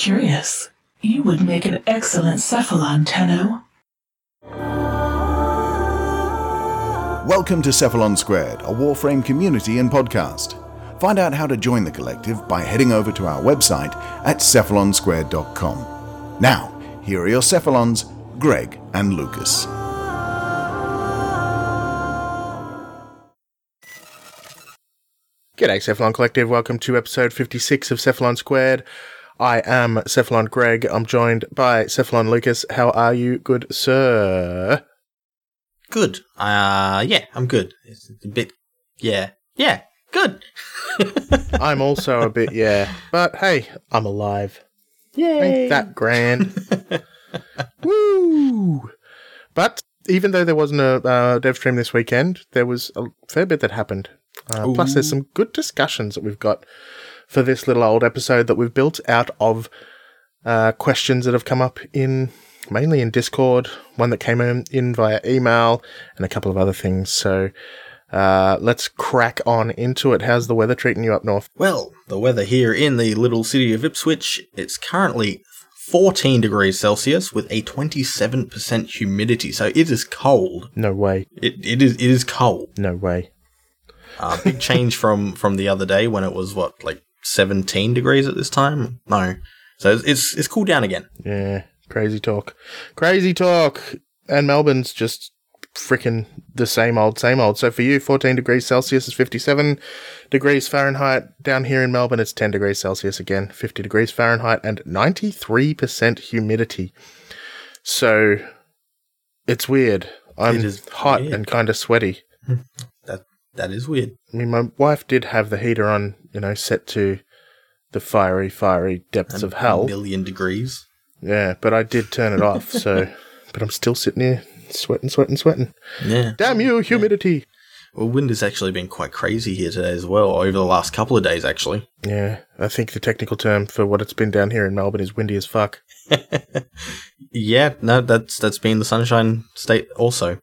Curious. You would make an excellent cephalon, Tenno. Welcome to Cephalon Squared, a Warframe community and podcast. Find out how to join the collective by heading over to our website at cephalonsquared.com. Now, here are your Cephalons, Greg and Lucas. G'day, Cephalon Collective. Welcome to episode 56 of Cephalon Squared. I am Cephalon Greg. I'm joined by Cephalon Lucas. How are you, good sir? Good. Uh, yeah, I'm good. It's a bit, yeah, yeah, good. I'm also a bit, yeah. But hey, I'm alive. Yay. Ain't that grand? Woo! But even though there wasn't a uh, dev stream this weekend, there was a fair bit that happened. Uh, plus, there's some good discussions that we've got for this little old episode that we've built out of uh, questions that have come up in mainly in Discord, one that came in, in via email, and a couple of other things. So uh, let's crack on into it. How's the weather treating you up north? Well, the weather here in the little city of Ipswich, it's currently 14 degrees Celsius with a 27% humidity. So it is cold. No way. It, it is, it is cold. No way. Uh, big change from, from the other day when it was what, like 17 degrees at this time? No. So it's, it's, it's cooled down again. Yeah, crazy talk. Crazy talk. And Melbourne's just freaking the same old, same old. So for you, 14 degrees Celsius is 57 degrees Fahrenheit. Down here in Melbourne, it's 10 degrees Celsius again, 50 degrees Fahrenheit, and 93% humidity. So it's weird. I'm It hot weird. and kind of sweaty. That, is weird. I mean, my wife did have the heater on, you know, set to the fiery, fiery depths of hell. Million degrees. Yeah, but I did turn it off. So, but I'm still sitting here sweating, sweating, sweating. Yeah. Damn you, humidity. Well, wind has actually been quite crazy here today as well, over the last couple of days, actually. Yeah, I think the technical term for what it's been down here in Melbourne is windy as fuck. Yeah, no, that's that's been the sunshine state also.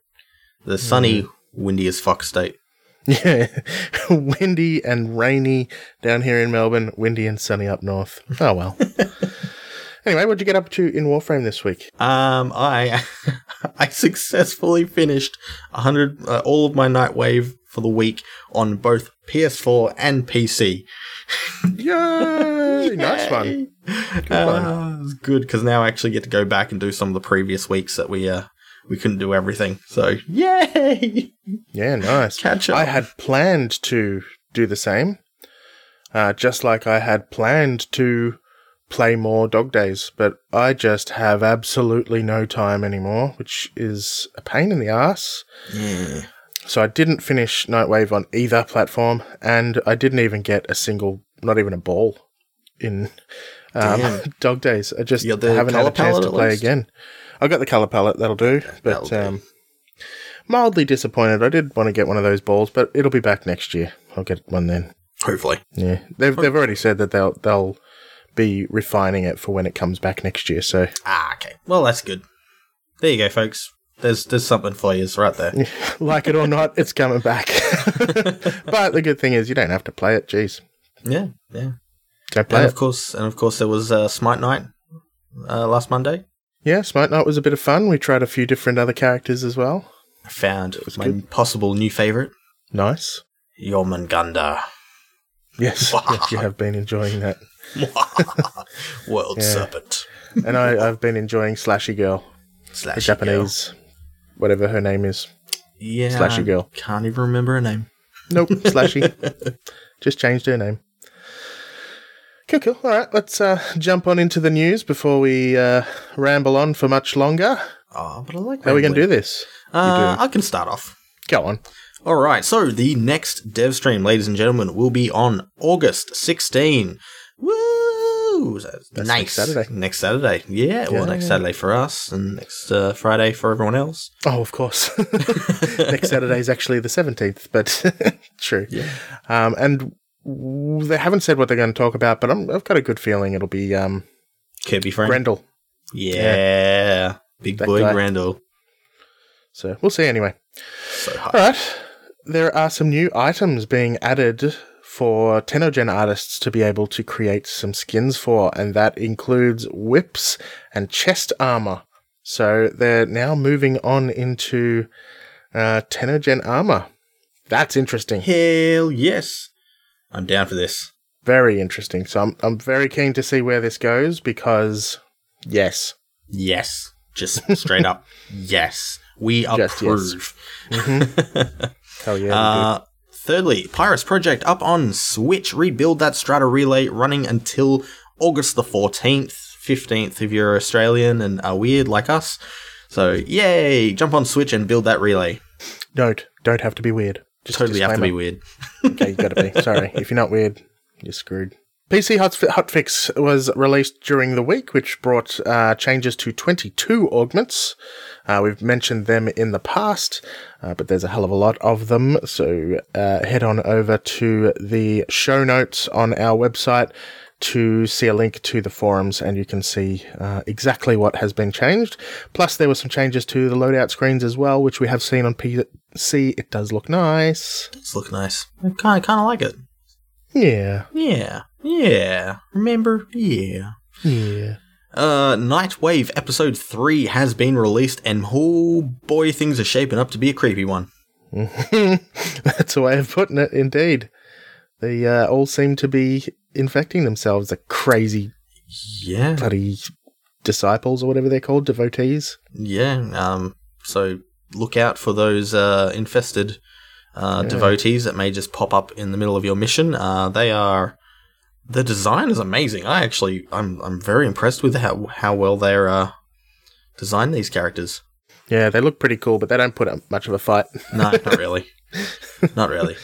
The sunny, windy as fuck state. Yeah, windy and rainy down here in Melbourne, windy and sunny up north. Oh well. anyway, what'd you get up to in Warframe this week? Um, I I successfully finished 100 uh, all of my Nightwave for the week on both PS4 and PC. Yay! Nice one. Good one. Uh, it's good because now I actually get to go back and do some of the previous weeks that we uh we couldn't do everything. So yay! Yeah, nice. Catch up. I had planned to do the same, uh, just like I had planned to play more Dog Days, but I just have absolutely no time anymore, which is a pain in the ass. Yeah. So I didn't finish Nightwave on either platform, and I didn't even get a single, not even a ball in um, Dog Days. I just You got the haven't had a chance to play again. I got the color palette, that'll do. But That'll do. um, mildly disappointed. I did want to get one of those balls, but it'll be back next year. I'll get one then. Hopefully. Yeah, they've they've already said that they'll they'll be refining it for when it comes back next year. So Ah, okay. Well, that's good. There you go, folks. There's there's something for you right there. like it or not, it's coming back. but the good thing is you don't have to play it. Jeez, yeah, yeah. don't play And it. of course, and of course, there was uh, Smite Night uh, last Monday. Yeah, Smite Night was a bit of fun. We tried a few different other characters as well. I found my good. possible new favorite, Nice. Jormungandr. Yes, yes, you have been enjoying that, World Yeah. Serpent. and I, I've been enjoying Slashy Girl, Slash the Japanese, whatever her name is. Yeah. Slashy girl. Can't even remember her name. Nope, Slashy. Just changed her name. Cool, cool. All right, let's uh, jump on into the news before we uh, ramble on for much longer. Oh, but I like How are we going to do this? Uh, do. I can start off. Go on. All right, so the next dev stream, ladies and gentlemen, will be on August 16. Woo! That's nice. next Saturday. Next Saturday. Yeah, well, Yeah. next Saturday for us and next uh, Friday for everyone else. Oh, of course. Next Saturday is actually the 17th, but true. Yeah. Um, and they haven't said what they're going to talk about, but I'm, I've got a good feeling it'll be um, Kirby friend. Grendel. Yeah. Big That boy guy. Grendel. So we'll see anyway. So. All right. There are some new items being added for Tenogen artists to be able to create some skins for, and that includes whips and chest armor. So they're now moving on into uh, Tenogen armor. That's interesting. Hell yes. I'm down for this. Very interesting. So I'm I'm very keen to see where this goes because yes. Yes. Just straight up. Yes. We Just yes. approve. Hell yeah. Uh, thirdly, Pyrus Project up on Switch. Rebuild that Strata Relay running until August the 14th, 15th if you're Australian and are weird like us. So, yay! Jump on Switch and build that relay. don't don't have to be weird. Just Totally have to be weird. Okay, you gotta be. Sorry. If you're not weird, you're screwed. PC Hotfix was released during the week, which brought uh, changes to 22 augments. Uh, we've mentioned them in the past, uh, but there's a hell of a lot of them. So uh, head on over to the show notes on our website to see a link to the forums and you can see uh, exactly what has been changed. Plus, there were some changes to the loadout screens as well, which we have seen on PC. It does look nice. It's look nice. I kind of, kind of like it. Yeah. Yeah. Yeah. Remember? Yeah. Yeah. Uh, Nightwave episode 3 has been released, and oh boy, things are shaping up to be a creepy one. That's a way of putting it, indeed. They uh, all seem to be infecting themselves, the crazy Yeah. bloody disciples or whatever they're called, devotees. Yeah. Um, so look out for those uh, infested uh, devotees that may just pop up in the middle of your mission. Uh, they are. The design is amazing. I actually, I'm, I'm very impressed with how how well they're uh, designed these characters. Yeah, they look pretty cool, but they don't put up much of a fight. No, not really. not really.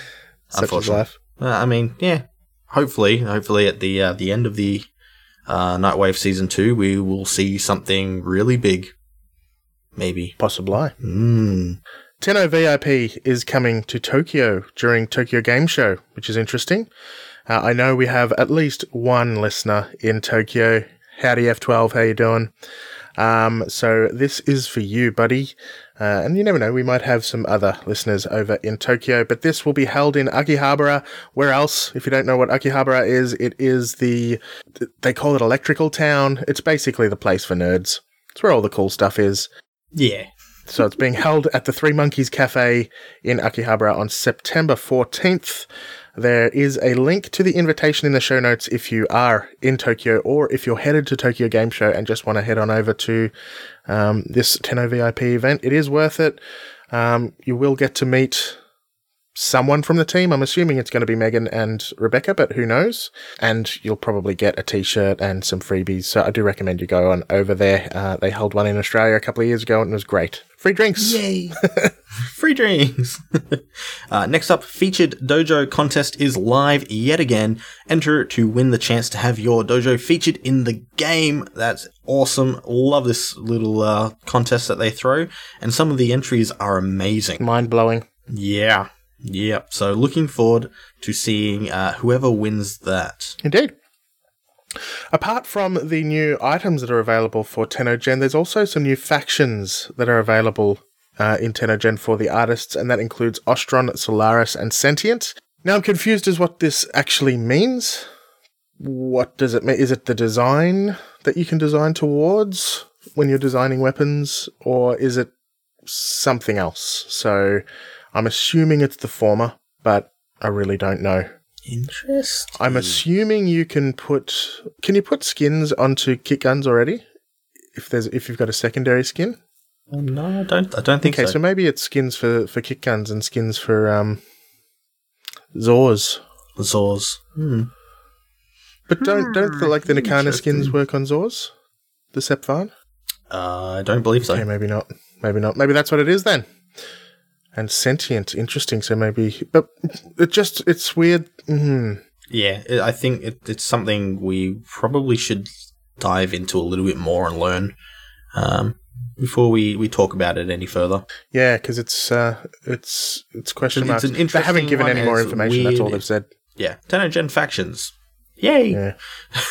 Such is Unfortunately. life. Uh, I mean, yeah. Hopefully, hopefully at the uh, the end of the uh, Nightwave season two, we will see something really big. Maybe. Possibly. Mm. Tenno VIP is coming to Tokyo during Tokyo Game Show, which is interesting. Uh, I know we have at least one listener in Tokyo. Howdy F12, how you doing? Um, so this is for you, buddy. Uh, and you never know, we might have some other listeners over in Tokyo, but this will be held in Akihabara. Where else? If you don't know what Akihabara is, it is the, they call it Electrical Town. It's basically the place for nerds. It's where all the cool stuff is. Yeah. So it's being held at the Three Monkeys Cafe in Akihabara on September 14th. There is a link to the invitation in the show notes if you are in Tokyo or if you're headed to Tokyo Game Show and just want to head on over to um, this Tenno VIP event. It is worth it. Um, you will get to meet someone from the team. I'm assuming it's going to be Megan and Rebecca, but who knows? And you'll probably get a t-shirt and some freebies. So I do recommend you go on over there. Uh, they held one in Australia a couple of years ago and it was great. Free drinks. Yay! Free drinks. uh, next up, featured dojo contest is live yet again. Enter to win the chance to have your dojo featured in the game. That's awesome. Love this little uh, contest that they throw, and some of the entries are amazing. Mind blowing. Yeah, yeah. So looking forward to seeing uh, whoever wins that. Indeed. Apart from the new items that are available for Tenogen, there's also some new factions that are available uh, in Tenogen for the artists, and that includes Ostron, Solaris, and Sentient. Now I'm confused as what this actually means. What does it mean? Is it the design that you can design towards when you're designing weapons, or is it something else? So I'm assuming it's the former, but I really don't know. Interesting. I'm assuming you can put. Can you put skins onto kick guns already? If there's if you've got a secondary skin. No, I don't. I don't think Okay, so so. maybe it's skins for for kick guns and skins for um Zaws. Zaws. Hmm. But don't don't the, like the Nakana skins work on Zaws? The Sepfahn? Uh, I don't believe so. Okay, maybe not. Maybe not. Maybe that's what it is then. And sentient, interesting. So maybe, but it just it's weird. Mm, Yeah, I think it, it's something we probably should dive into a little bit more and learn um, before we, we talk about it any further. yeah, because it's uh it's it's question an They haven't given any more information. That's all they've said. Yeah, Tenogen factions. Yay! Yeah.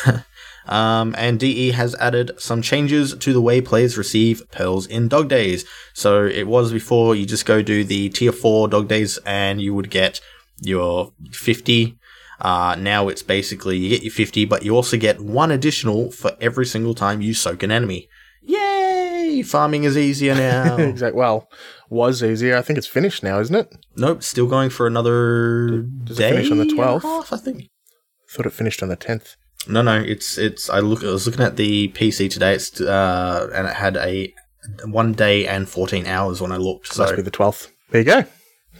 Um, and DE has added some changes to the way players receive pearls in dog days. So it was before you just go do the tier 4 dog days and you would get your 50 Uh, now it's basically you get your 50, but you also get one additional for every single time you soak an enemy. Yay! Farming is easier now. exactly. Well, was easier. I think it's finished now, isn't it? nope, still going for another Does it day. finish on the 12th? half, I think. Thought it finished on the tenth. No, no, it's it's. I look. I was looking at the PC today. It's uh, and it had a one day and fourteen hours when I looked. So Must be the twelfth. There you go.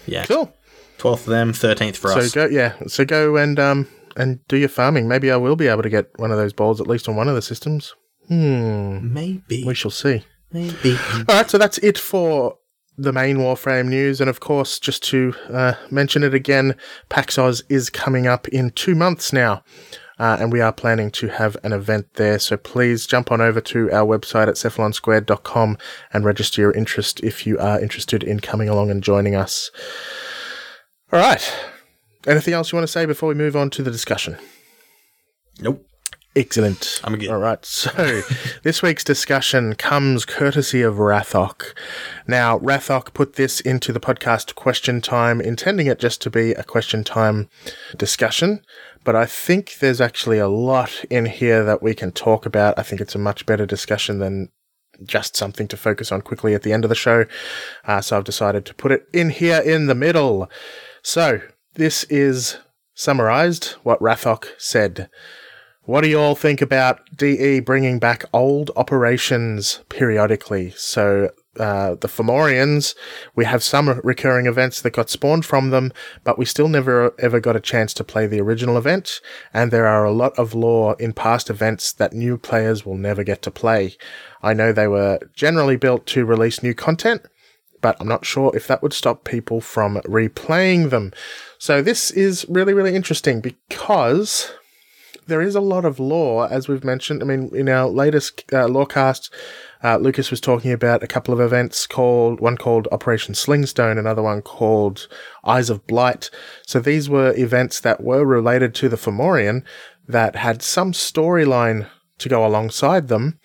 yeah, Cool. twelfth for them, thirteenth for so us. go, yeah. So go and um and do your farming. Maybe I will be able to get one of those balls at least on one of the systems. Hmm. Maybe, We shall see. maybe. All right, so that's it for the main Warframe news, and of course, just to uh, mention it again, PAX Aus is coming up in two months now. Uh, and we are planning to have an event there. So please jump on over to our website at cephalonsquared.com and register your interest if you are interested in coming along and joining us. All right. Anything else you want to say before we move on to the discussion? Nope. Excellent. I'm good. All right. So this week's discussion comes courtesy of Rathok. Now, Rathok put this into the podcast question time, intending it just to be a question time discussion. But I think there's actually a lot in here that we can talk about. I think it's a much better discussion than just something to focus on quickly at the end of the show. Uh, so I've decided to put it in here in the middle. So this is summarized what Rathok said. What do you all think about DE bringing back old operations periodically? So, uh, the Fomorians, we have some recurring events that got spawned from them, but we still never ever got a chance to play the original event, and there are a lot of lore in past events that new players will never get to play. I know they were generally built to release new content, but I'm not sure if that would stop people from replaying them. So this is really, really interesting because there is a lot of lore, as we've mentioned. I mean, in our latest uh, lorecast, uh, Lucas was talking about a couple of events called one called Operation Slingstone, another one called Eyes of Blight. So these were events that were related to the Fomorian that had some storyline to go alongside them,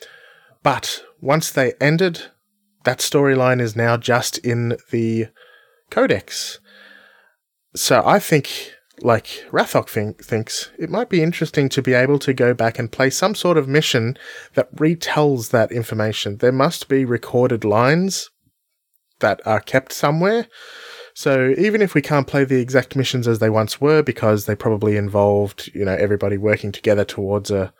but once they ended, that storyline is now just in the codex. So I think, like Rathok think, thinks, it might be interesting to be able to go back and play some sort of mission that retells that information. There must be recorded lines that are kept somewhere. So even if we can't play the exact missions as they once were, because they probably involved, you know, everybody working together towards a,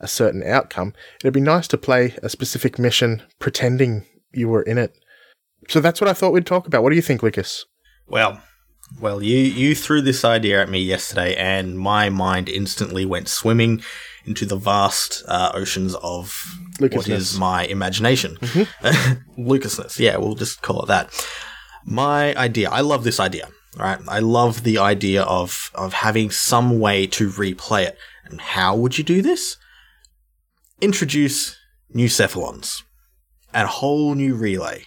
a certain outcome, it'd be nice to play a specific mission pretending you were in it. So that's what I thought we'd talk about. What do you think, Lucas? Well, well, you you threw this idea at me yesterday, and my mind instantly went swimming into the vast uh, oceans of what is my imagination. Lucasness, yeah, we'll just call it that. My idea, I love this idea. Right, I love the idea of of having some way to replay it. And how would you do this? Introduce new cephalons and a whole new relay,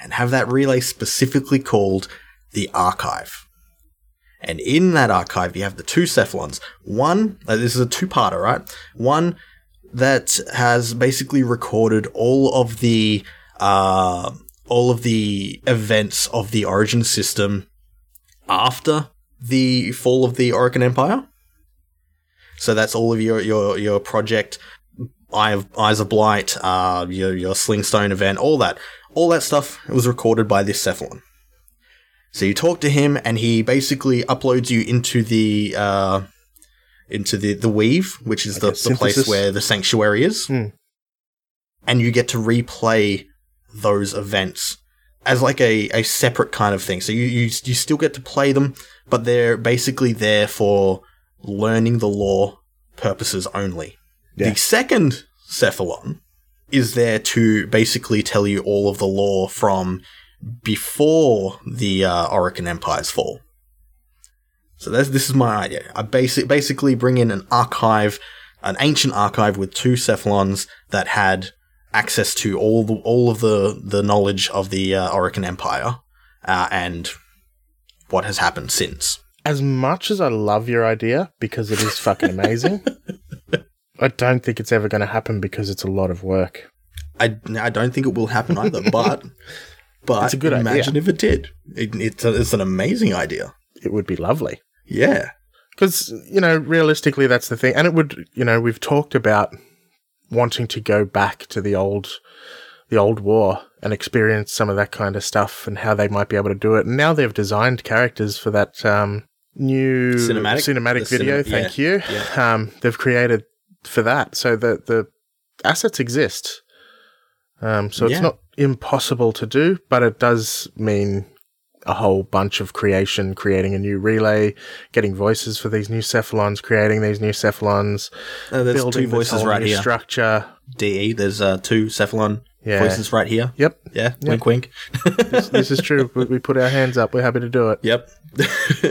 and have that relay specifically called the archive. And in that archive, you have the two cephalons. One, uh, this is a two-parter, right? One that has basically recorded all of the uh, all of the events of the Origin system after the fall of the Orokin Empire. So that's all of your your your project, Eye of, Eyes of Blight, uh, your your Slingstone event, all that, all that stuff was recorded by this cephalon. So you talk to him, and he basically uploads you into the uh, into the the weave, which is the, the place where the sanctuary is, Hmm. and you get to replay those events as like a, a separate kind of thing. So you, you you still get to play them, but they're basically there for learning the lore purposes only. Yeah. The second cephalon is there to basically tell you all of the lore from before the uh, Orokin Empire's fall. So that's, this is my idea. I basic, basically bring in an archive, an ancient archive with two cephalons that had access to all the all of the the knowledge of the uh, Orokin Empire uh, and what has happened since. As much as I love your idea because it is fucking amazing, I don't think it's ever going to happen because it's a lot of work. I, I don't think it will happen either, but but It's a good idea. imagine if it did. It, it's a, it's an amazing idea. It would be lovely. Yeah. because you know realistically that's the thing, and it would you know we've talked about wanting to go back to the old the old war and experience some of that kind of stuff and how they might be able to do it. And now they've designed characters for that um, new Cinematic? cinematic video. thank you. Um, they've created for that, so the the assets exist. Um, so Yeah. it's not impossible to do, but it does mean a whole bunch of creation, creating a new relay, getting voices for these new cephalons, creating these new cephalons, Uh, there's building two voices right here. structure. DE, there's uh, two Cephalon Yeah. voices right here. Yep, Yeah, wink, wink. this is true. we, we put our hands up. We're happy to do it. Yep.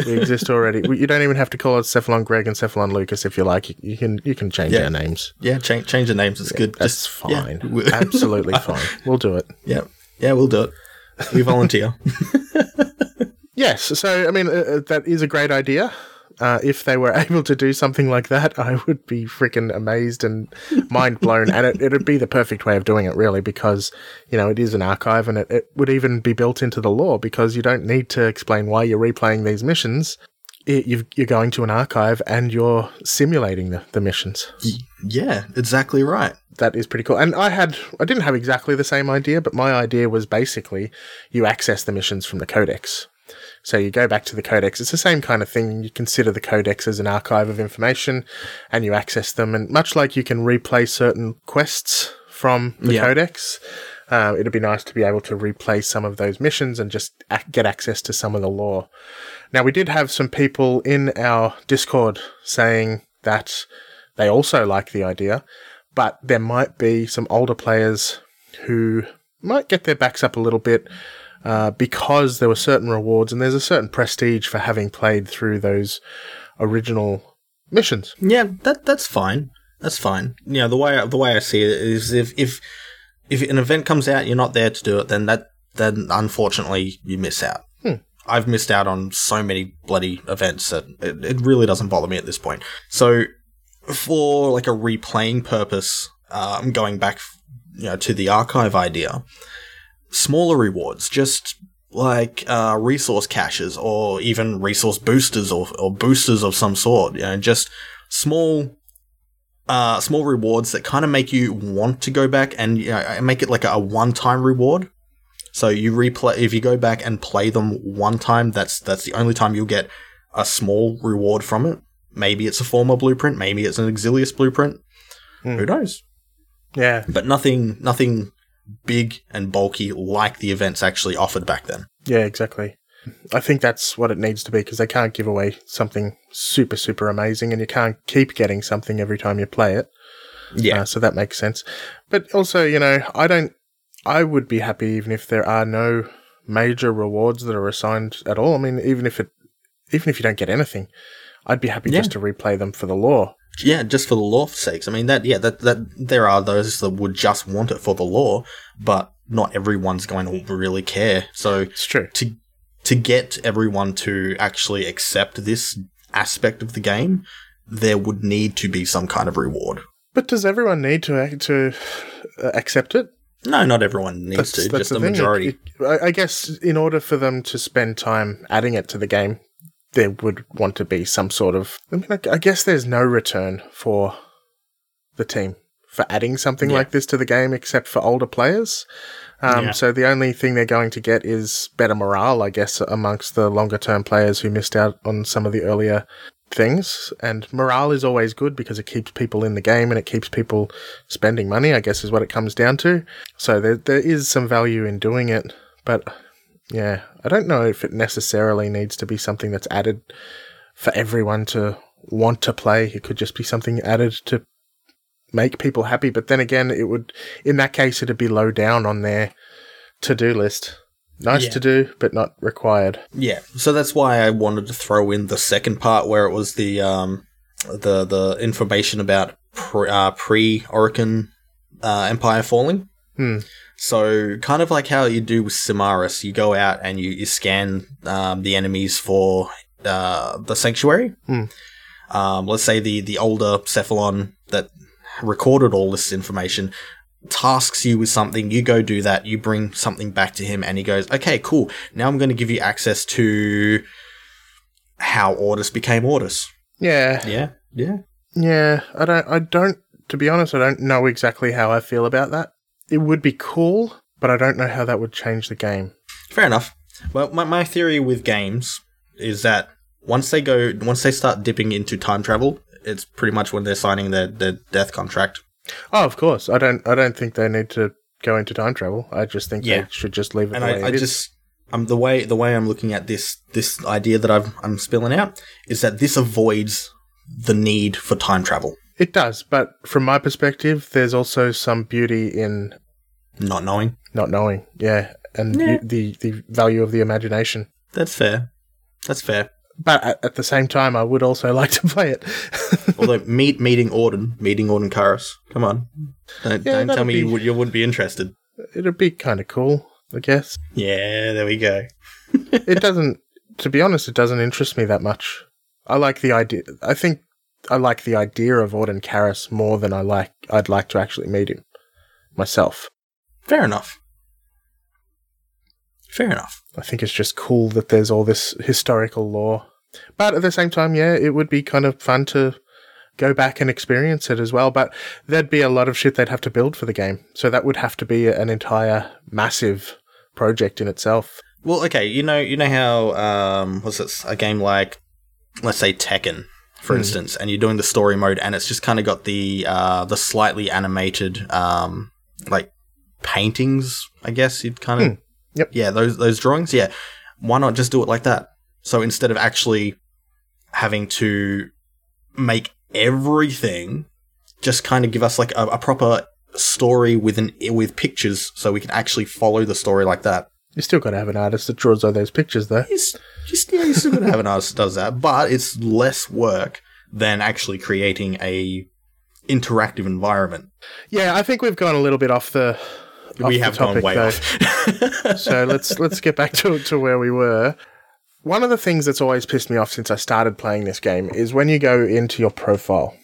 We exist already. We, you don't even have to call it Cephalon Greg and Cephalon Lucas if you like. You, you can you can change Yeah. our names. yeah, change change the names. It's good. That's Just- yeah. fine. Absolutely fine. We'll do it. Yeah, yeah, we'll do it. We volunteer. Yes. So, I mean, uh, uh, that is a great idea. Uh, if they were able to do something like that, I would be freaking amazed and mind blown. and it, it'd be the perfect way of doing it, really, because, you know, it is an archive and it, it would even be built into the lore because you don't need to explain why you're replaying these missions. It, you've, you're going to an archive and you're simulating the, the missions. yeah, exactly right. That is pretty cool. And I had, I didn't have exactly the same idea, but my idea was basically you access the missions from the codex. So you go back to the codex. It's the same kind of thing. You consider the codex as an archive of information and you access them. And much like you can replay certain quests from the Yeah. codex, uh, it'd be nice to be able to replay some of those missions and just ac- get access to some of the lore. Now, we did have some people in our Discord saying that they also like the idea, but there might be some older players who might get their backs up a little bit uh, because there were certain rewards and there's a certain prestige for having played through those original missions. Yeah, that that's fine. That's fine. You know, the way the way I see it is if if if an event comes out, you're not there to do it, then that then unfortunately you miss out. I've missed out on so many bloody events that it, it really doesn't bother me at this point. So, for like a replaying purpose, uh, I'm going back, you know, to the archive idea. Smaller rewards, just like uh, resource caches or even resource boosters or, or boosters of some sort. You know, just small uh, small rewards that kind of make you want to go back and you know, make it like a, one time reward. So you replay if you go back and play them one time, that's that's the only time you'll get a small reward from it. Maybe it's a former blueprint, maybe it's an Exilus blueprint. Who knows? Yeah, But nothing nothing big and bulky like the events actually offered back then. yeah, exactly. I think that's what it needs to be because they can't give away something super, super amazing and you can't keep getting something every time you play it. Yeah. Uh, so that makes sense. But also, you know, I don't, I would be happy even if there are no major rewards that are assigned at all. I mean, even if it, even if you don't get anything, I'd be happy Yeah. just to replay them for the lore. Yeah, just for the lore sakes. I mean that yeah, that that there are those that would just want it for the lore, but not everyone's going to really care. So It's true. to to get everyone to actually accept this aspect of the game, there would need to be some kind of reward. But does everyone need to to uh, accept it? No, not everyone needs to. Just the. It- majority. it- I I guess in order for them to spend time adding it to the game, there would want to be some sort of. I mean, I, I guess there's no return for the team for adding something Yeah. like this to the game, except for older players. Um, Yeah. So the only thing they're going to get is better morale, I guess, amongst the longer term players who missed out on some of the earlier things. And morale is always good because it keeps people in the game and it keeps people spending money, I guess is what it comes down to. So there, there is some value in doing it. But yeah, I don't know if it necessarily needs to be something that's added for everyone to want to play. It could just be something added to make people happy. But then again, it would, in that case, it'd be low down on their to do list. Nice Yeah. to do, but not required. Yeah, so that's why I wanted to throw in the second part where it was the um the the information about pre, uh, pre Orokin uh, Empire falling. Hmm. So kind of like how you do with Simaris, you go out and you, you scan um, the enemies for uh, the sanctuary. Hmm. Um, let's say the the older Cephalon that recorded all this information tasks you with something, you go do that, you bring something back to him, and he goes, okay, cool. Now I'm going to give you access to how Ordis became Ordis. Yeah, Yeah, yeah. yeah. I don't. I don't. To be honest, I don't know exactly how I feel about that. It would be cool, but I don't know how that would change the game. Fair enough. Well, my, my theory with games is that once they go, once they start dipping into time travel, it's pretty much when they're signing their, their death contract. Oh, of course. I don't. I don't think they need to go into time travel. I just think Yeah. they should just leave it And the way I, I just, um, the way the way I'm looking at this this idea that I've, I'm spilling out is that this avoids the need for time travel, It does, but from my perspective, there's also some beauty in not knowing. not knowing. Yeah, and Yeah. you- the the value of the imagination. That's fair. That's fair. But at, at the same time, I would also like to play it. Although meet meeting Auden, meeting Auden Karis. Come on, don't, Yeah, don't tell me be- you, would, you wouldn't be interested. It'd be kind of cool, I guess. Yeah, there we go. It doesn't. to be honest, it doesn't interest me that much. I like the idea. I think I like the idea of Auden Karras more than I like. I'd like to actually meet him myself. Fair enough. Fair enough. I think it's just cool that there's all this historical lore. But at the same time, yeah, it would be kind of fun to go back and experience it as well. But there'd be a lot of shit they'd have to build for the game. So that would have to be an entire massive project in itself. Well, okay, you know, you know how um, what's it? A game like, let's say Tekken, for instance, and you're doing the story mode, and it's just kind of got the uh, the slightly animated um, like paintings. I guess you'd kind of, Yep. yeah, those those drawings. Yeah, why not just do it like that? So instead of actually having to make everything, just kind of give us like a, a proper story with an with pictures, so we can actually follow the story like that. You still got to have an artist that draws all those pictures, though. It's just yeah, you're still gonna have an artist that does that, but it's less work than actually creating a interactive environment. Yeah, I think we've gone a little bit off the. off we the have gone topic, way though. off. so let's let's get back to to where we were. One of the things that's always pissed me off since I started playing this game is when you go into your profile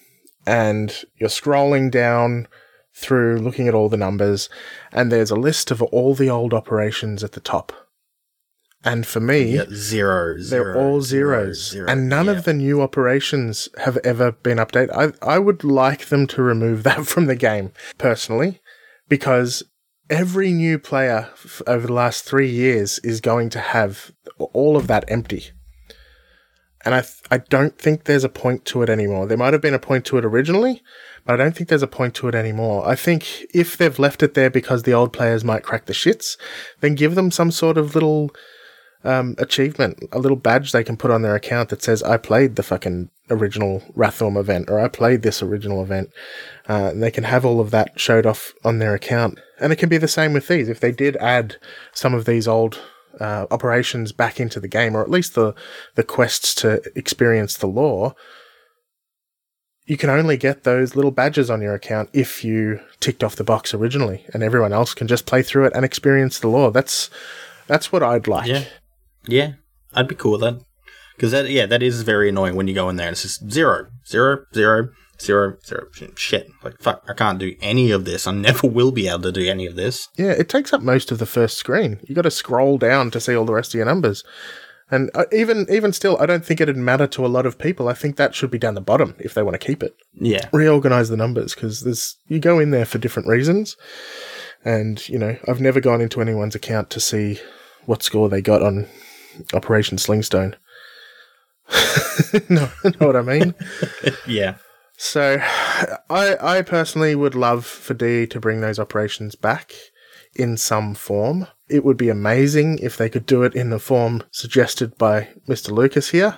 and you're scrolling down through looking at all the numbers and there's a list of all the old operations at the top. And for me, yeah, zero, they're all zeros, zero. and none Yeah. of the new operations have ever been updated. I I would like them to remove that from the game personally, because every new player f- over the last three years is going to have all of that empty. And I th- I don't think there's a point to it anymore. There might have been a point to it originally, but I don't think there's a point to it anymore. I think if they've left it there because the old players might crack the shits, then give them some sort of little um, achievement, a little badge they can put on their account that says, I played the fucking original Rathorm event, or I played this original event. Uh, and they can have all of that showed off on their account. And it can be the same with these. If they did add some of these old uh, operations back into the game, or at least the, the quests to experience the lore, you can only get those little badges on your account if you ticked off the box originally, and everyone else can just play through it and experience the lore. That's that's what I'd like. Yeah, yeah, I'd be cool with that because that yeah, that is very annoying when you go in there and it's just zero, zero, zero, zero, zero. Shit, like fuck, I can't do any of this. I never will be able to do any of this. Yeah, it takes up most of the first screen. You got to scroll down to see all the rest of your numbers. And uh, even even still, I don't think it'd matter to a lot of people. I think that should be down the bottom if they want to keep it. Yeah, Reorganize the numbers because there's you go in there for different reasons. And you know, I've never gone into anyone's account to see what score they got on Operation Slingstone. no, know what I mean? yeah. So, I I personally would love for D to bring those operations back in some form. It would be amazing if they could do it in the form suggested by Mr. Lucas here.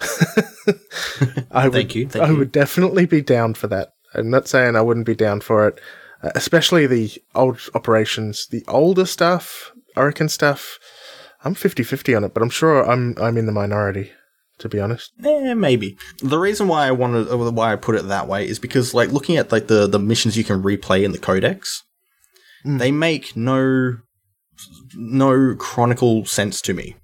I would, Thank you, thank I you. would definitely be down for that. I'm not saying I wouldn't be down for it, uh, especially the old operations, the older stuff, Orokin stuff. I'm 50-50 on it, but I'm sure I'm I'm in the minority, to be honest. Eh, maybe. The reason why I wanted, why I put it that way, is because like looking at like the the missions you can replay in the codex, they make no no chronicle sense to me.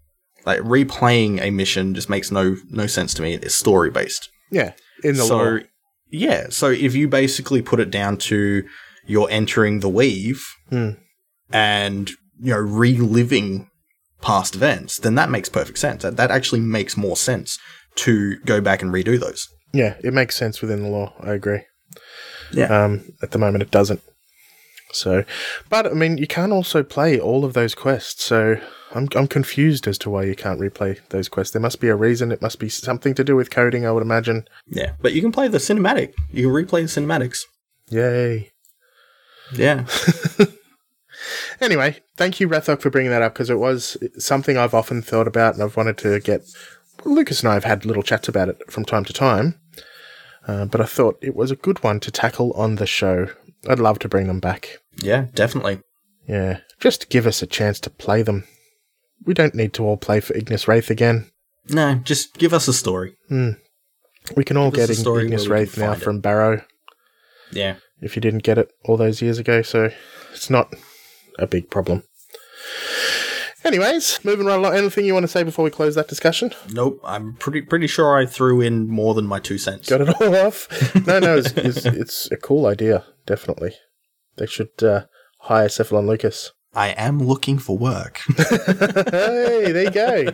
Like replaying a mission just makes no no sense to me. It's story based. Yeah, in the so lore. yeah, so if you basically put it down to you're entering the weave Hmm. and you know reliving past events, then that makes perfect sense. That that actually makes more sense to go back and redo those. Yeah, it makes sense within the lore. I agree. Yeah. Um, at the moment, it doesn't. So, but I mean, you can't also play all of those quests. So I'm I'm confused as to why you can't replay those quests. There must be a reason. It must be something to do with coding. I would imagine. Yeah. But you can play the cinematic. You can replay the cinematics. Yay. Yeah. Anyway, thank you, Rethok, for bringing that up because it was something I've often thought about and I've wanted to get. Lucas and I have had little chats about it from time to time, uh, but I thought it was a good one to tackle on the show. I'd love to bring them back. yeah, definitely. Yeah, just give us a chance to play them. We don't need to all play for Ignis Wraith again. No, just give us a story. Hmm. We can all Give get Ignis Wraith now it. from Baro Yeah. if you didn't get it all those years ago, so it's not a big problem. Anyways, moving right along. Anything you want to say before we close that discussion? Nope. I'm pretty pretty sure I threw in more than my two cents. Got it all off? No, no, it's, it's, it's a cool idea, definitely. They should uh, hire Cephalon Lucas. I am looking for work. hey, there you go.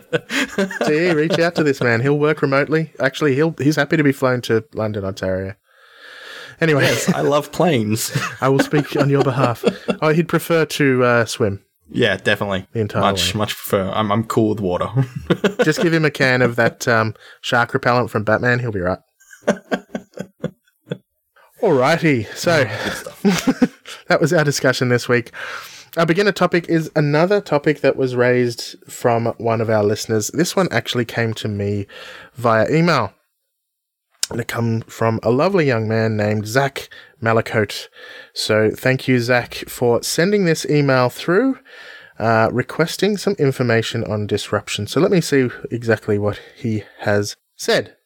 See, reach out to this man. He'll work remotely. Actually, he'll he's happy to be flown to London, Ontario. Anyway, yes, I love planes. I will speak on your behalf. Oh, he'd prefer to uh, swim. Yeah, definitely. The entire much much prefer. I'm I'm cool with water. Just give him a can of that um, shark repellent from Batman. He'll be right. Alrighty, so that was our discussion this week. Our beginner topic is another topic that was raised from one of our listeners. This one actually came to me via email. And it come from a lovely young man named Zach Malakote. So thank you, Zach, for sending this email through, uh, requesting some information on disruption. So let me see exactly what he has said.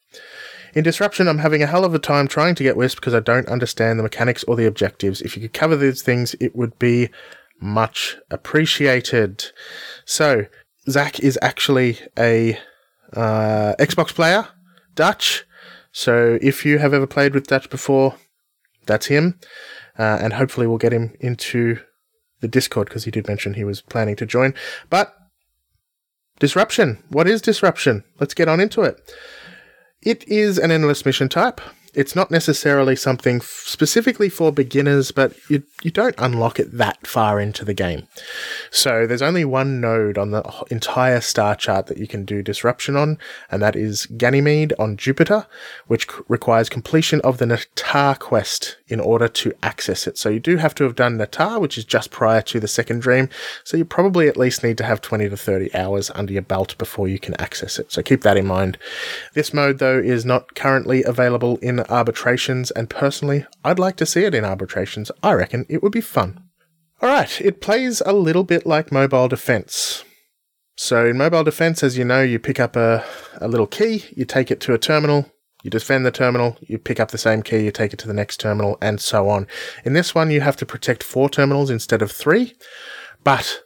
In Disruption, I'm having a hell of a time trying to get Wisp because I don't understand the mechanics or the objectives. If you could cover these things, it would be much appreciated. So, Zach is actually a uh, Xbox player, Dutch. So, if you have ever played with Dutch before, that's him. Uh, and hopefully, we'll get him into the Discord because he did mention he was planning to join. But, Disruption. What is Disruption? Let's get on into it. It is an endless mission type. It's not necessarily something f- specifically for beginners, but you, you don't unlock it that far into the game. So there's only one node on the entire star chart that you can do disruption on, and that is Ganymede on Jupiter, which c- requires completion of the Natah quest in order to access it. So you do have to have done Natah, which is just prior to the second dream. So you probably at least need to have 20 to 30 hours under your belt before you can access it. So keep that in mind. This mode, though, is not currently available in arbitrations, and personally, I'd like to see it in arbitrations. I reckon it would be fun. Alright, it plays a little bit like mobile defense. So in mobile defense, as you know, you pick up a, a little key, you take it to a terminal, you defend the terminal, you pick up the same key, you take it to the next terminal, and so on. In this one, you have to protect four terminals instead of three, but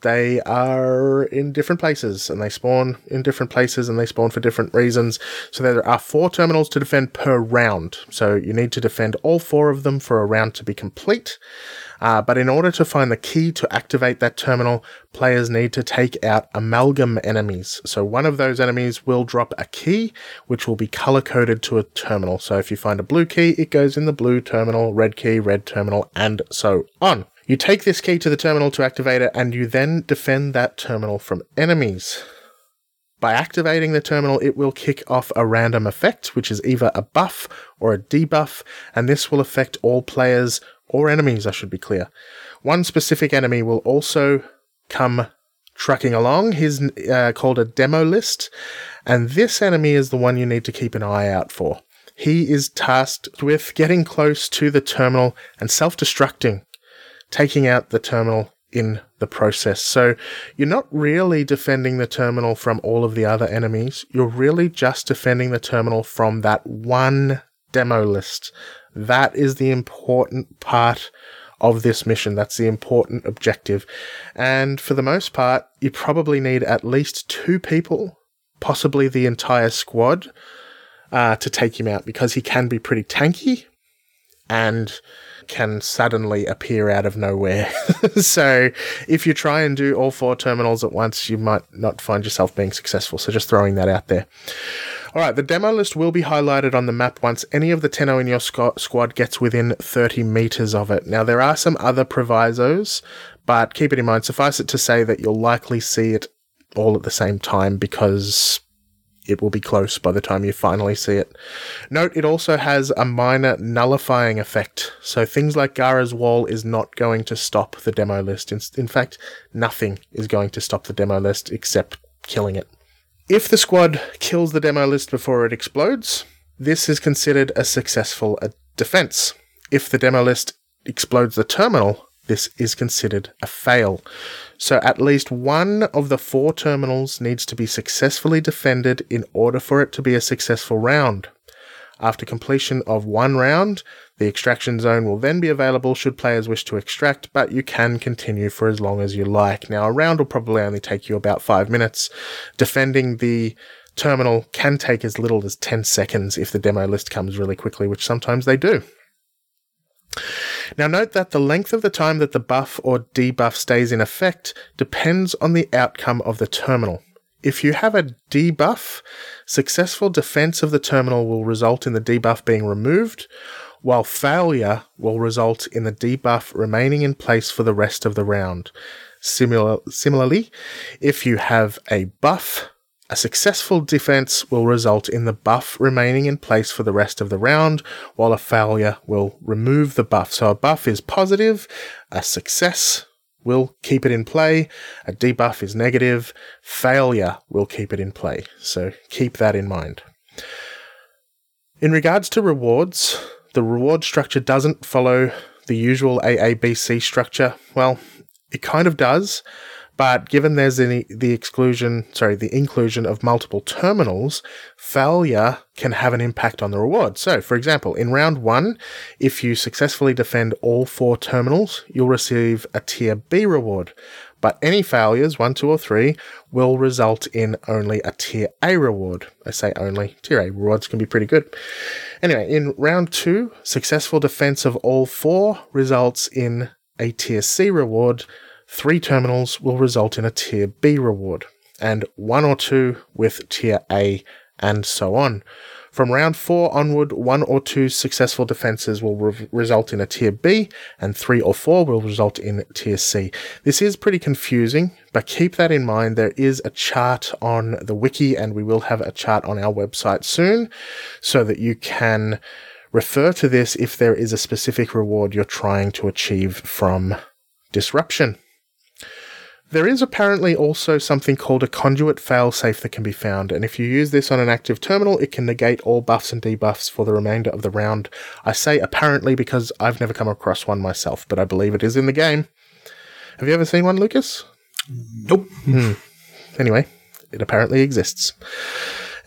they are in different places and they spawn in different places and they spawn for different reasons. So there are four terminals to defend per round. So you need to defend all four of them for a round to be complete. Uh, but in order to find the key to activate that terminal, players need to take out amalgam enemies. So one of those enemies will drop a key, which will be color coded to a terminal. So if you find a blue key, it goes in the blue terminal, red key, red terminal, and so on. You take this key to the terminal to activate it, and you then defend that terminal from enemies. By activating the terminal, it will kick off a random effect, which is either a buff or a debuff, and this will affect all players or enemies, I should be clear. One specific enemy will also come trucking along. He's uh, called a Demolyst, and this enemy is the one you need to keep an eye out for. He is tasked with getting close to the terminal and self destructing, taking out the terminal in the process. So you're not really defending the terminal from all of the other enemies. You're really just defending the terminal from that one Demolyst. That is the important part of this mission. That's the important objective. And for the most part, you probably need at least two people, possibly the entire squad, uh, to take him out because he can be pretty tanky and can suddenly appear out of nowhere. so if you try and do all four terminals at once, you might not find yourself being successful. So just throwing that out there. All right, the Demolyst will be highlighted on the map once any of the Tenno in your squ- squad gets within 30 meters of it. Now, there are some other provisos, but keep it in mind, suffice it to say that you'll likely see it all at the same time because it will be close by the time you finally see it. Note it also has a minor nullifying effect, so things like Gara's wall is not going to stop the Demolyst. In, in fact, nothing is going to stop the Demolyst except killing it. If the squad kills the Demolyst before it explodes, this is considered a successful uh, defense. If the Demolyst explodes the terminal, this is considered a fail. So at least one of the four terminals needs to be successfully defended in order for it to be a successful round. After completion of one round, the extraction zone will then be available should players wish to extract, but you can continue for as long as you like. Now, a round will probably only take you about five minutes. Defending the terminal can take as little as 10 seconds if the Demolyst comes really quickly, which sometimes they do. Now, note that the length of the time that the buff or debuff stays in effect depends on the outcome of the terminal. If you have a debuff, successful defense of the terminal will result in the debuff being removed, while failure will result in the debuff remaining in place for the rest of the round. Similar, similarly, if you have a buff, a successful defense will result in the buff remaining in place for the rest of the round, while a failure will remove the buff. So a buff is positive, a success will keep it in play. A debuff is negative. Failure will keep it in play. So keep that in mind. In regards to rewards, the reward structure doesn't follow the usual AABC structure. Well, it kind of does, but given there's the, the exclusion, sorry, the inclusion of multiple terminals, failure can have an impact on the reward. So, for example, in round one, if you successfully defend all four terminals, you'll receive a tier B reward. But any failures, one, two, or three, will result in only a tier A reward. I say only. Tier A rewards can be pretty good. Anyway, in round two, successful defense of all four results in a tier C reward three terminals will result in a tier B reward, and one or two with tier A, and so on. From round four onward, one or two successful defenses will re- result in a tier B, and three or four will result in tier C. This is pretty confusing, but keep that in mind. There is a chart on the wiki, and we will have a chart on our website soon, so that you can refer to this if there is a specific reward you're trying to achieve from disruption. There is apparently also something called a conduit failsafe that can be found, and if you use this on an active terminal, it can negate all buffs and debuffs for the remainder of the round. I say apparently because I've never come across one myself, but I believe it is in the game. Have you ever seen one, Lucas? Nope. Hmm. Anyway, it apparently exists.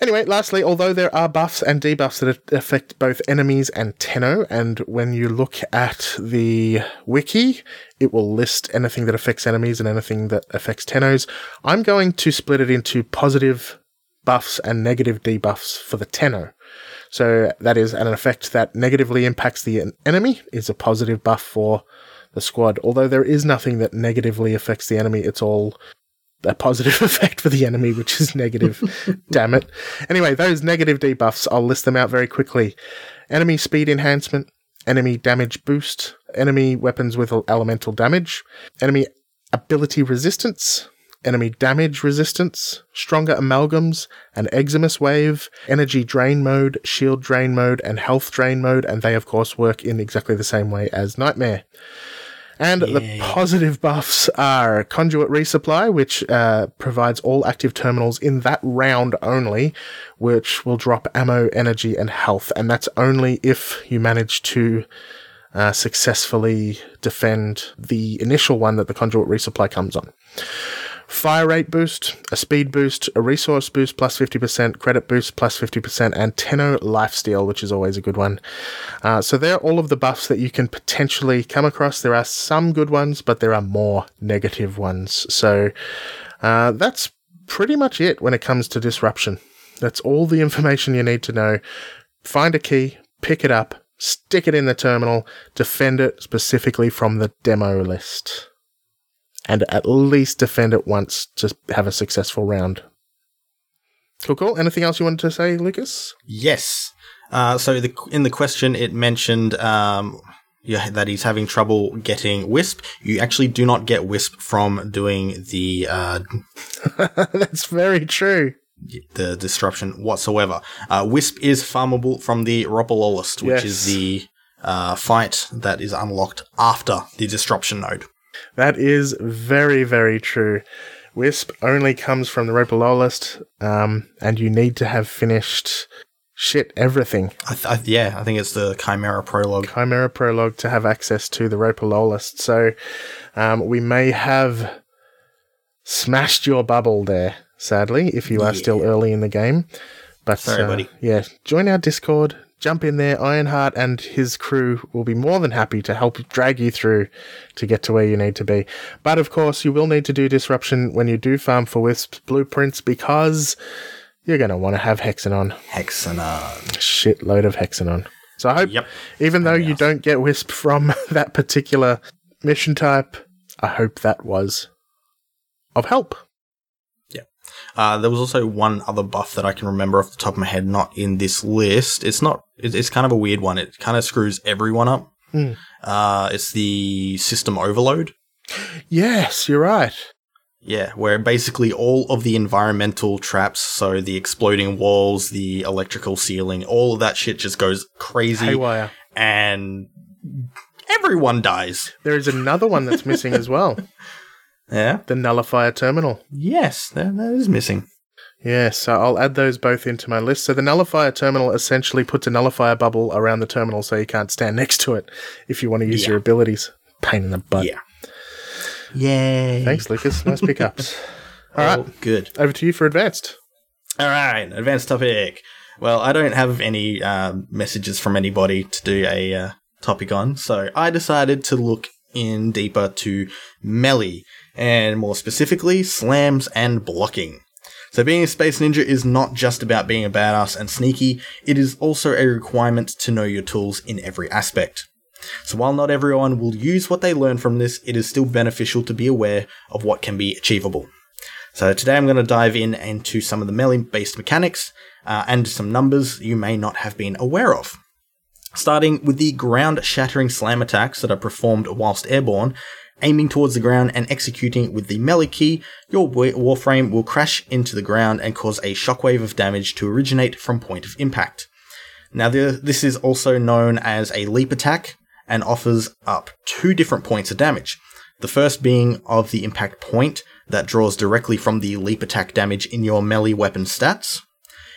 Anyway, lastly, although there are buffs and debuffs that affect both enemies and Tenno, and when you look at the wiki, it will list anything that affects enemies and anything that affects Tennos, I'm going to split it into positive buffs and negative debuffs for the Tenno. So that is an effect that negatively impacts the enemy is a positive buff for the squad. Although there is nothing that negatively affects the enemy, it's all a positive effect for the enemy, which is negative. Damn it. Anyway, those negative debuffs, I'll list them out very quickly. Enemy speed enhancement, enemy damage boost, enemy weapons with elemental damage, enemy ability resistance, enemy damage resistance, stronger amalgams, an Eximus wave, energy drain mode, shield drain mode, and health drain mode, and they of course work in exactly the same way as Nightmare. And Yay. the positive buffs are Conduit Resupply, which uh, provides all active terminals in that round only, which will drop ammo, energy, and health. And that's only if you manage to uh, successfully defend the initial one that the Conduit Resupply comes on. Fire rate boost, a speed boost, a resource boost plus 50%, credit boost plus 50%, and Tenno lifesteal, which is always a good one. Uh, so they're all of the buffs that you can potentially come across. There are some good ones, but there are more negative ones. So uh, that's pretty much it when it comes to disruption. That's all the information you need to know. Find a key, pick it up, stick it in the terminal, defend it specifically from the Demolyst and at least defend it once to have a successful round. Cool, cool. Anything else you wanted to say, Lucas? Yes. Uh, so the, in the question, it mentioned um, yeah, that he's having trouble getting Wisp. You actually do not get Wisp from doing the uh, That's very true. the disruption whatsoever. Uh, Wisp is farmable from the Ropalolyst, which Yes. is the uh, fight that is unlocked after the disruption node. That is very, very true. Wisp only comes from the Ropalolyst, um, and you need to have finished shit everything. I th- I, yeah, I think it's the Chimera prologue. Chimera Prologue to have access to the Ropalolyst. So um, we may have smashed your bubble there, sadly, if you are still early in the game. But Sorry, uh, buddy. yeah, join our Discord, jump in there. Ironheart and his crew will be more than happy to help drag you through to get to where you need to be. But of course, you will need to do disruption when you do farm for Wisp's blueprints because you're going to want to have Hexenon Hexenon. shitload of Hexenon. So I hope, Yep. even though you don't get Wisp from that particular mission type, I hope that was of help. Uh, there was also one other buff that I can remember off the top of my head, not in this list. It's not. it- It's kind of a weird one. It kind of screws everyone up. Hmm. Uh, it's the system overload. Yes, you're right. Yeah, where basically all of the environmental traps, so the exploding walls, the electrical ceiling, all of that shit just goes crazy, Haywire. and everyone dies. There is another one that's missing as well Yeah. the Nullifier Terminal. Yes, that, that is missing. Yes, so I'll add those both into my list. So the Nullifier Terminal essentially puts a Nullifier bubble around the terminal so you can't stand next to it if you want to use Yeah. your abilities. Pain in the butt. yeah. Yay. Thanks, Lucas. Nice pickups. All right, Oh, good. over to you for advanced. All right, advanced topic. Well, I don't have any um, messages from anybody to do a uh, topic on, so I decided to look in deeper to melee, and more specifically, slams and blocking. So being a space ninja is not just about being a badass and sneaky, it is also a requirement to know your tools in every aspect. So while not everyone will use what they learn from this, it is still beneficial to be aware of what can be achievable. So today I'm going to dive in into some of the melee-based mechanics uh, and some numbers you may not have been aware of. Starting with the ground-shattering slam attacks that are performed whilst airborne, aiming towards the ground and executing with the melee key, your warframe will crash into the ground and cause a shockwave of damage to originate from point of impact. Now, this is also known as a leap attack and offers up two different points of damage. The first being of the impact point that draws directly from the leap attack damage in your melee weapon stats.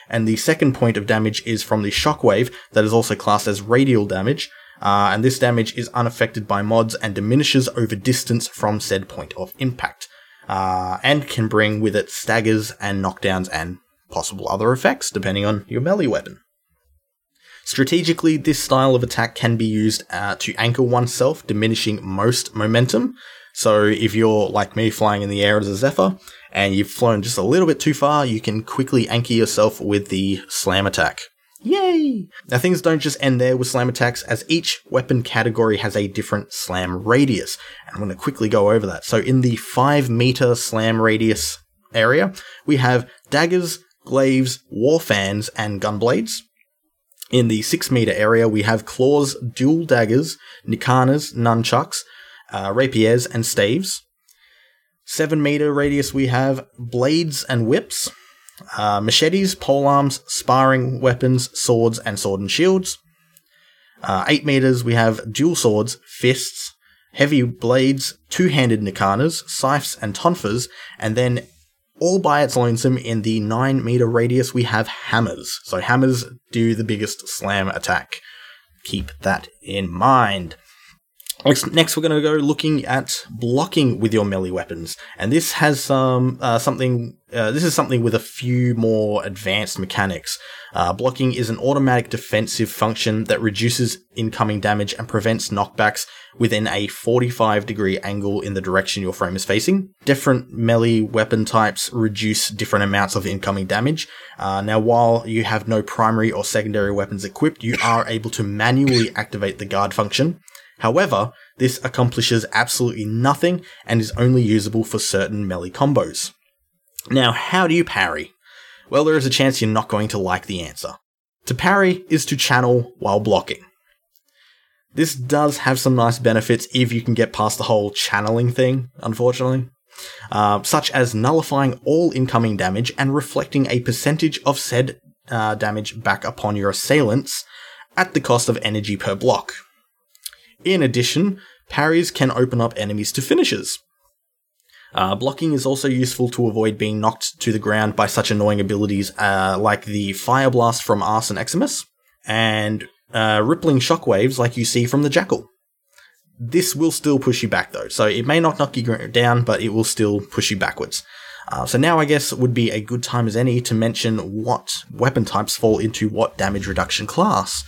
And the second point of damage is from the shockwave that is also classed as radial damage. Uh, and this damage is unaffected by mods and diminishes over distance from said point of impact. Uh, and can bring with it staggers and knockdowns and possible other effects depending on your melee weapon. Strategically, this style of attack can be used uh, to anchor oneself, diminishing most momentum. So, if you're like me flying in the air as a Zephyr and you've flown just a little bit too far, you can quickly anchor yourself with the slam attack. Yay! Now, things don't just end there with slam attacks, as each weapon category has a different slam radius. And I'm going to quickly go over that. So, in the 5 meter slam radius area, we have daggers, glaives, war fans, and gunblades. In the 6 meter area, we have claws, dual daggers, nikanas, nunchucks, uh, rapiers, and staves. 7 meter radius, we have blades and whips, uh, machetes, polearms, sparring weapons, swords, and sword and shields. Uh, 8 meters, we have dual swords, fists, heavy blades, two handed nikanas, scythes, and tonfas, and then all by its lonesome in the 9 meter radius we have hammers. So hammers do the biggest slam attack. Keep that in mind. Next, next we're going to go looking at blocking with your melee weapons, and this has some uh, something. Uh, this is something with a few more advanced mechanics. Uh, blocking is an automatic defensive function that reduces incoming damage and prevents knockbacks within a 45 degree angle in the direction your frame is facing. Different melee weapon types reduce different amounts of incoming damage. Uh, now, while you have no primary or secondary weapons equipped, you are able to manually activate the guard function. However, this accomplishes absolutely nothing and is only usable for certain melee combos. Now, how do you parry? Well, there is a chance you're not going to like the answer. To parry is to channel while blocking. This does have some nice benefits if you can get past the whole channeling thing, unfortunately. Uh, such as nullifying all incoming damage and reflecting a percentage of said uh, damage back upon your assailants at the cost of energy per block. In addition, parries can open up enemies to finishes. Uh, blocking is also useful to avoid being knocked to the ground by such annoying abilities uh, like the Fire Blast from Arson Eximus and uh, rippling shockwaves like you see from the Jackal. This will still push you back though, so it may not knock you down, but it will still push you backwards. Uh, so now I guess would be a good time as any to mention what weapon types fall into what damage reduction class.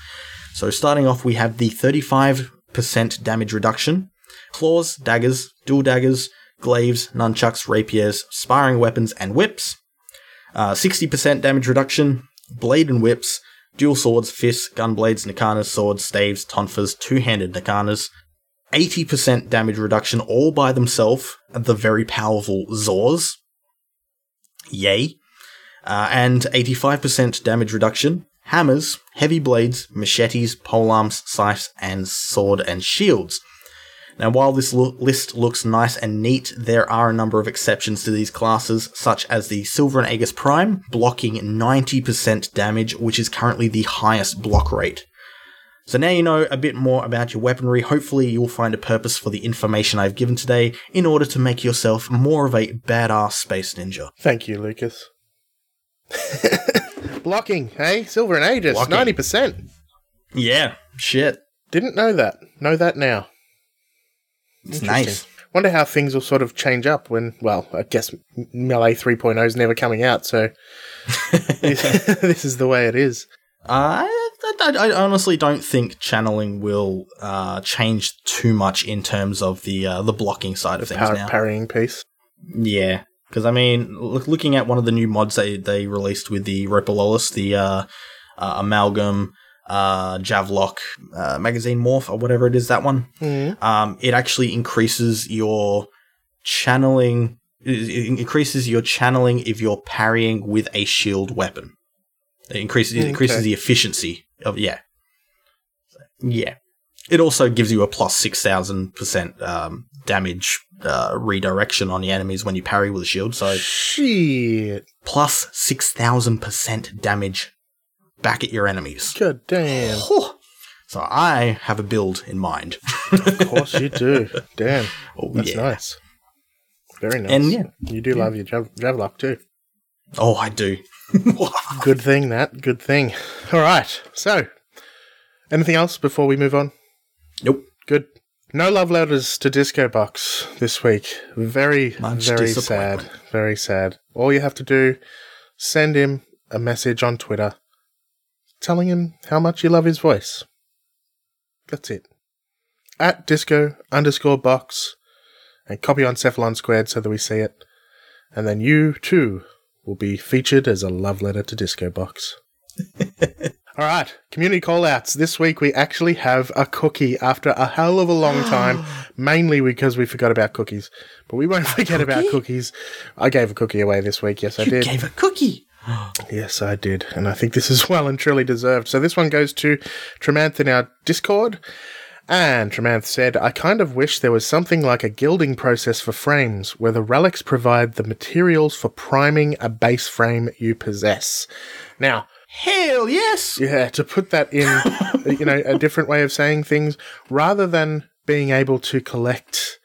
So starting off, we have the 35% damage reduction, claws, daggers, dual daggers, glaives, nunchucks, rapiers, sparring weapons, and whips. Uh, 60% damage reduction, blade and whips, dual swords, fists, gun blades, nikanas, swords, staves, tonfas, two-handed nikanas. 80% damage reduction all by themselves, the very powerful Zaws. Yay. Uh, and 85% damage reduction, hammers, heavy blades, machetes, polearms, scythes, and sword and shields. Now, while this lo- list looks nice and neat, there are a number of exceptions to these classes, such as the Silva and Aegis Prime, blocking 90% damage, which is currently the highest block rate. So now you know a bit more about your weaponry. Hopefully, you'll find a purpose for the information I've given today in order to make yourself more of a badass space ninja. Thank you, Lucas. Blocking, hey? Silva and Aegis, Blocking. 90%. Yeah, shit. Didn't know that. Know that now. It's Interesting. nice. Wonder how things will sort of change up when, well, I guess Melee 3.0 is never coming out, so this is the way it is. I, I, I honestly don't think channeling will uh, change too much in terms of the uh, the blocking side of things Par- now. parrying piece. Yeah, because I mean, look, looking at one of the new mods they they released with the Ropalolyst, the uh, uh, Amalgam, uh, Javlok, uh, Magazine Morph, or whatever it is, that one. Mhm. Um, it actually increases your channeling. It increases your channeling if you're parrying with a shield weapon. It increases it increases Okay. the efficiency of yeah. Yeah. It also gives you a plus six thousand percent um, damage uh, redirection on the enemies when you parry with a shield. So Shit. plus six thousand percent damage back at your enemies. God damn. So I have a build in mind. Of course you do. Damn. Oh, That's yeah. nice. Very nice. And yeah. You do love your jav- Javlok too. Oh, I do. Good thing, that. Good thing. All right. So, anything else before we move on? nope. Good. No love letters to Disco Box this week. Very, Much very sad. Very sad. All you have to do, send him a message on Twitter telling him how much you love his voice. That's it. At disco underscore box and copy on Cephalon Squared so that we see it. And then you, too, will be featured as a love letter to Disco Box. All right, community callouts. This week we actually have a cookie after a hell of a long time, mainly because we forgot about cookies. But we won't forget about cookies. I gave a cookie away this week. Yes, I did. You did. gave a cookie. Yes, I did. And I think this is well and truly deserved. So this one goes to Tremanth in our Discord. And Tremanth said, I kind of wish there was something like a gilding process for frames where the relics provide the materials for priming a base frame you possess. Now, Hell yes. yeah, to put that in, you know, a different way of saying things, rather than being able to collect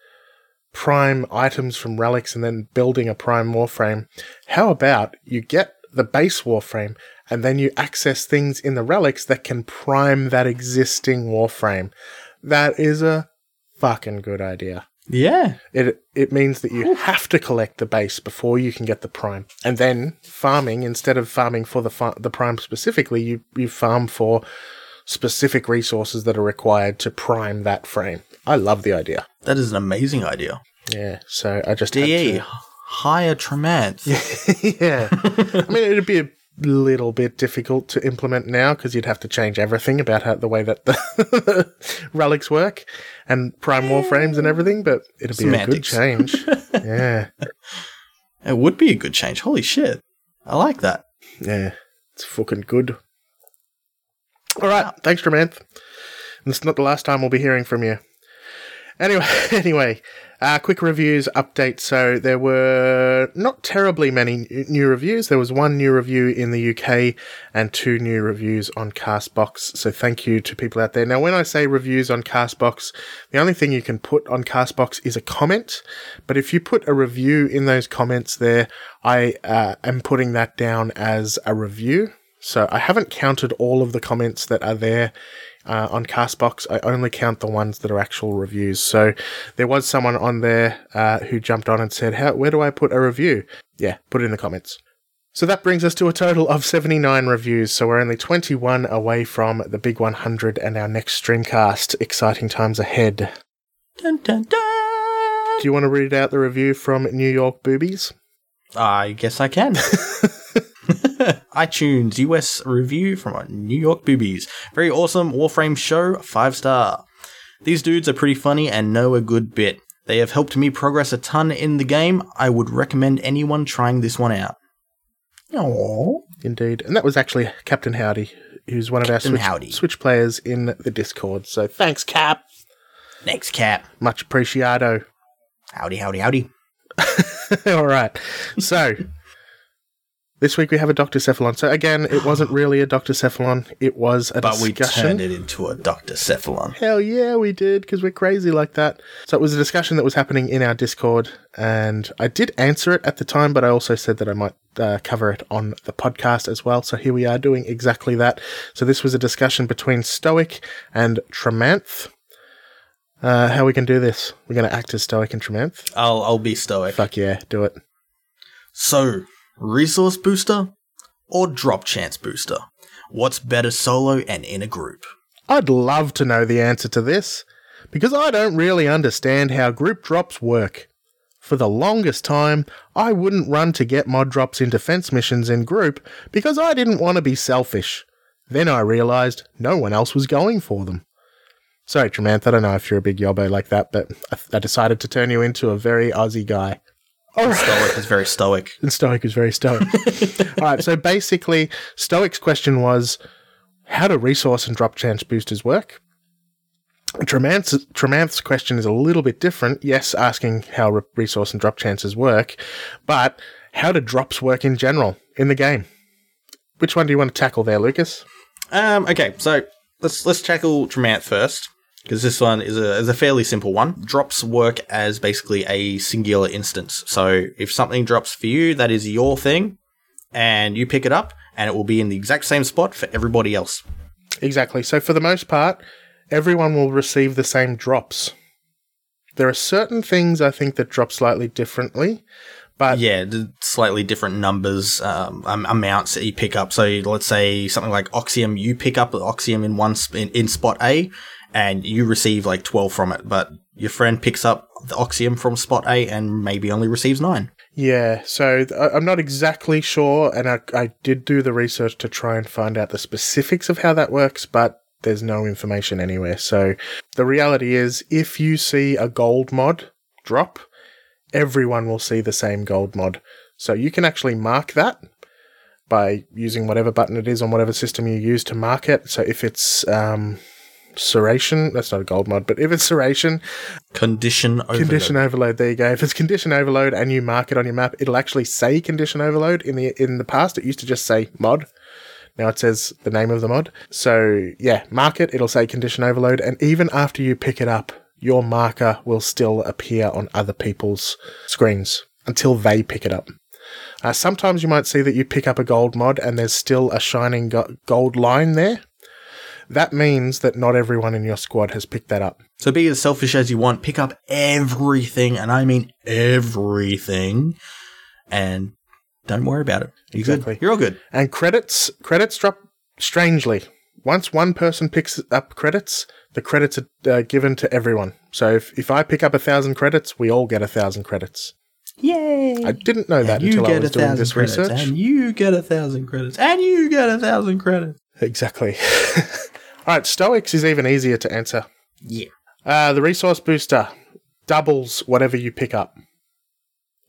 prime items from relics and then building a prime warframe, how about you get the base warframe and then you access things in the relics that can prime that existing warframe? That is a fucking good idea. Yeah. It it means that you have to collect the base before you can get the prime, and then farming instead of farming for the the prime specifically, you you farm for specific resources that are required to prime that frame. I love the idea. That is an amazing idea. Yeah, so I just DE, to- hire Tremanth. yeah. I mean, it'd be a little bit difficult to implement now because you'd have to change everything about how the way that the relics work and prime warframes and everything, but it'd be a good change. yeah. It would be a good change. Holy shit. I like that. Yeah, it's fucking good. All right, thanks, Tremanth. And it's not the last time we'll be hearing from you. Anyway, anyway, uh, quick reviews update. So there were not terribly many new reviews. There was one new review in the UK and two new reviews on Castbox. So thank you to people out there. Now, when I say reviews on Castbox, the only thing you can put on Castbox is a comment. But if you put a review in those comments there, I uh, am putting that down as a review. So I haven't counted all of the comments that are there uh, on Castbox. I only count the ones that are actual reviews. So there was someone on there uh, who jumped on and said, "How? Where do I put a review?" Yeah, put it in the comments. So that brings us to a total of 79 reviews. So we're only 21 away from the big 100 and our next streamcast. Exciting times ahead. Dun, dun, dun. Do you want to read out the review from New York Boobies? I guess I can. iTunes US review from New York Boobies. Very awesome Warframe show, 5 star. These dudes are pretty funny and know a good bit. They have helped me progress a ton in the game. I would recommend anyone trying this one out. Aww. Indeed. And that was actually Captain Howdy, who's one of our Switch. Switch players in the Discord. So thanks, Cap. Next cap. Much appreciado. Howdy, howdy, howdy. All right. So this week we have a Dr. Cephalon. So again, it wasn't really a Dr. Cephalon. It was a But we turned it into a Dr. Cephalon. Hell yeah, we did because we're crazy like that. So it was a discussion that was happening in our Discord, and I did answer it at the time, but I also said that I might uh, cover it on the podcast as well. So here we are doing exactly that. So this was a discussion between Stoic and Tremanth. Uh, how we can do this? We're going to act as Stoic and Tremanth. I'll, I'll be stoic. Fuck yeah, do it. So, resource booster or drop chance booster? What's better solo and in a group? I'd love to know the answer to this because I don't really understand how group drops work. For the longest time, I wouldn't run to get mod drops in defense missions in group because I didn't want to be selfish. Then I realized no one else was going for them. Sorry, Tremanth, I don't know if you're a big yobbo like that, but I, I decided to turn you into a very Aussie guy. Stoic is very stoic. And Stoic is very stoic. All right, so basically, Stoic's question was how do resource and drop chance boosters work? Tremanth's, Tremanth's question is a little bit different. Yes, asking how re- resource and drop chances work, but how do drops work in general in the game? Which one do you want to tackle there, Lucas? Um, okay, so let's let's tackle Tremanth first because this one is a is a fairly simple one. Drops work as basically a singular instance. So if something drops for you, that is your thing, and you pick it up, and it will be in the exact same spot for everybody else. Exactly. So, for the most part, everyone will receive the same drops. There are certain things I think that drop slightly differently, but Yeah, the slightly different numbers, um, amounts that you pick up. So let's say something like Oxium, you pick up Oxium in one sp- in, in spot A, and you receive like twelve from it, but your friend picks up the Oxium from spot A and maybe only receives nine. Yeah, so I'm not exactly sure, and I, I did do the research to try and find out the specifics of how that works, but there's no information anywhere. So the reality is, if you see a gold mod drop, everyone will see the same gold mod. So you can actually mark that by using whatever button it is on whatever system you use to mark it. So if it's um, Serration, that's not a gold mod, but if it's Serration, Condition overload. Condition overload. There you go. If it's condition overload and you mark it on your map, it'll actually say condition overload. In the in the past, it used to just say mod. Now it says the name of the mod. So yeah, mark it. It'll say condition overload, and even after you pick it up, your marker will still appear on other people's screens until they pick it up. Uh, sometimes you might see that you pick up a gold mod and there's still a shining go- gold line there. That means that not everyone in your squad has picked that up. So be as selfish as you want. Pick up everything, and I mean everything, and don't worry about it. You're good. You're all good. And credits credits drop strangely. Once one person picks up credits, the credits are uh, given to everyone. So if, if I pick up a thousand credits, we all get a thousand credits. Yay! I didn't know that until I was doing this credits, research. and you get a thousand credits, and you get a thousand credits. Exactly. all right, Stoics is even easier to answer. Yeah. Uh, the resource booster doubles whatever you pick up.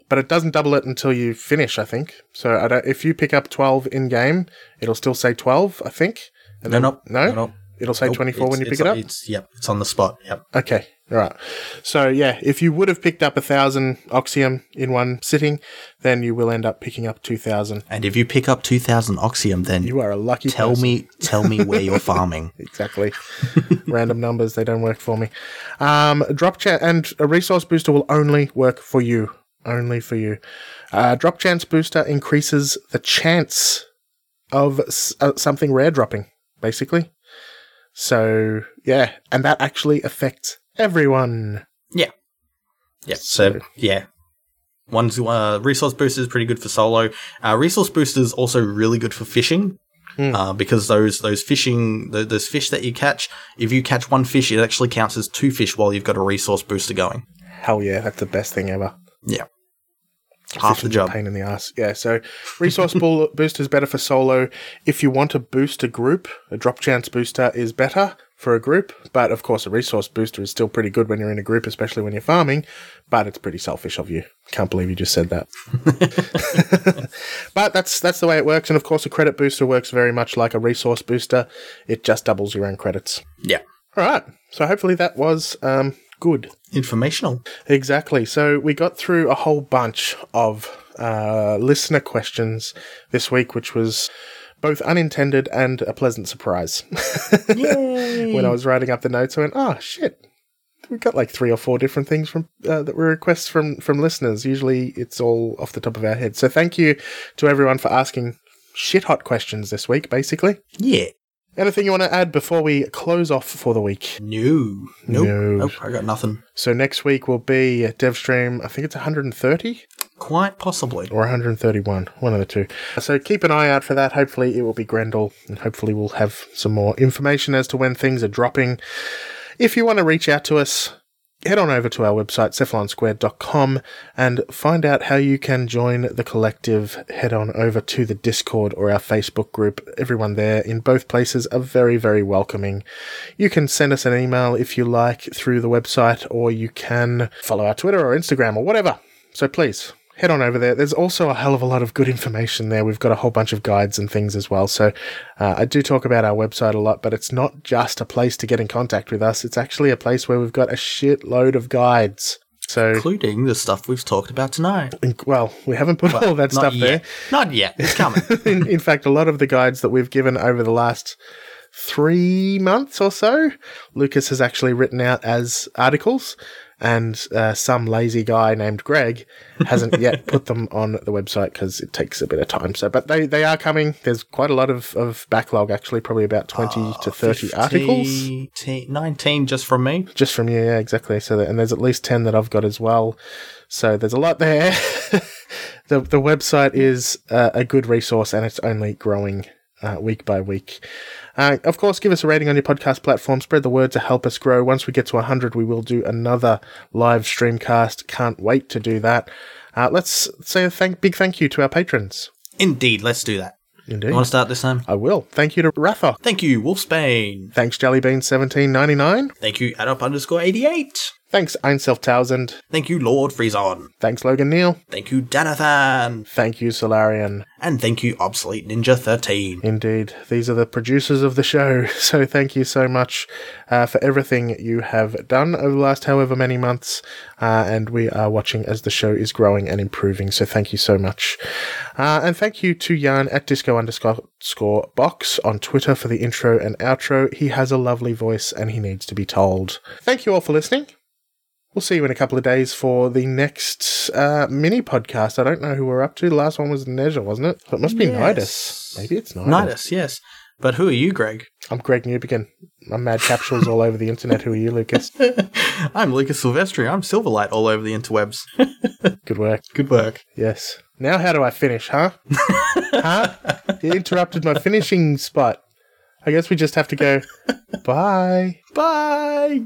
but it doesn't double it until you finish. I think so. I don't, if you pick up twelve in game, it'll still say twelve. I think. And No, then- no, no, no, no. It'll say Nope, twenty four when you pick it up. It's yep, it's on the spot. Yep. Okay, all right. So yeah, if you would have picked up a thousand oxium in one sitting, then you will end up picking up two thousand. And if you pick up two thousand oxium, then You are a lucky. tell person. me tell me where you're farming. exactly. Random numbers, they don't work for me. Um, drop chat and a resource booster will only work for you. Only for you. Uh, drop chance booster increases the chance of s- uh, something rare dropping, basically. So yeah, and that actually affects everyone. Yeah. Yeah. So yeah. One's uh, resource booster is pretty good for solo. Uh, resource booster is also really good for fishing. Uh, because those those fishing the, those fish that you catch, if you catch one fish, it actually counts as two fish while you've got a resource booster going. Hell yeah, that's the best thing ever. Yeah, half the Fishing's job. Pain in the ass. Yeah. So resource ball booster is better for solo. If you want to boost a group, a drop chance booster is better for a group. But of course, a resource booster is still pretty good when you're in a group, especially when you're farming. But it's pretty selfish of you. Can't believe you just said that. but that's that's the way it works. And of course, a credit booster works very much like a resource booster. It just doubles your own credits. Yeah, All right. So hopefully that was um, good. informational. Exactly. So we got through a whole bunch of uh, listener questions this week, which was both unintended and a pleasant surprise. when I was writing up the notes, I went, "Oh shit." We got like three or four different things from uh, that were requests from from listeners. Usually, it's all off the top of our head. So, thank you to everyone for asking shit hot questions this week. Basically, Yeah. anything you want to add before we close off for the week? No. Nope. No. Nope. I got nothing. So next week will be DevStream. I think it's 130. Quite possibly. or 131, one of the two. So keep an eye out for that. Hopefully, it will be Grendel, and hopefully, we'll have some more information as to when things are dropping. If you want to reach out to us, head on over to our website, cephalonsquared.com, and find out how you can join the collective. Head on over to the Discord or our Facebook group. Everyone there in both places are very, very welcoming. You can send us an email if you like through the website, or you can follow our Twitter or Instagram or whatever. So please head on over there. There's also a hell of a lot of good information there. We've got a whole bunch of guides and things as well. So uh, I do talk about our website a lot, but it's not just a place to get in contact with us. It's actually a place where we've got a shitload of guides. So, Including the stuff we've talked about tonight. well, we haven't put all that stuff there. yet. Not yet. It's coming. in, in fact, a lot of the guides that we've given over the last three months or so, Lucas has actually written out as articles, and uh, some lazy guy named Greg hasn't yet put them on the website because it takes a bit of time. So, but they, they are coming. There's quite a lot of, of backlog, actually, probably about 20 to 30 articles. 15, 19 just from me. Just from you, yeah, exactly. So, that, and there's at least 10 that I've got as well. So there's a lot there. the, the website is uh, a good resource and it's only growing uh, week by week. Uh, of course, give us a rating on your podcast platform. Spread the word to help us grow. Once we get to 100, we will do another live streamcast. Can't wait to do that. Uh, let's say a thank, big thank you to our patrons. Indeed, let's do that. Indeed. You want to start this time? I will. Thank you to Rafa. Thank you, Wolfsbane. Thanks, Jellybean1799. Thank you, Adopt underscore 88. Thanks, Einself1000. Thank you, Lord Freezon. Thanks, Logan Neal. Thank you, Danathan. Thank you, Solarian. And thank you, Obsolete Ninja 13. Indeed. These are the producers of the show. So thank you so much uh, for everything you have done over the last however many months. Uh, and we are watching as the show is growing and improving. So thank you so much. Uh, and thank you to Jan at disco underscore box on Twitter for the intro and outro. He has a lovely voice and he needs to be told. Thank you all for listening. We'll see you in a couple of days for the next uh, mini podcast. I don't know who we're up to. The last one was Nezha, wasn't it? So it must be Yes. Nidus. Maybe it's Nidus. Nidus, yes. But who are you, Greg? I'm Greg Newbegin. I'm mad capsules all over the internet. Who are you, Lucas? I'm Lucas Silvestri. I'm Silverlight all over the interwebs. Good work. Good work. Yes. Now, how do I finish, huh? huh? You interrupted my finishing spot. I guess we just have to go, bye. Bye.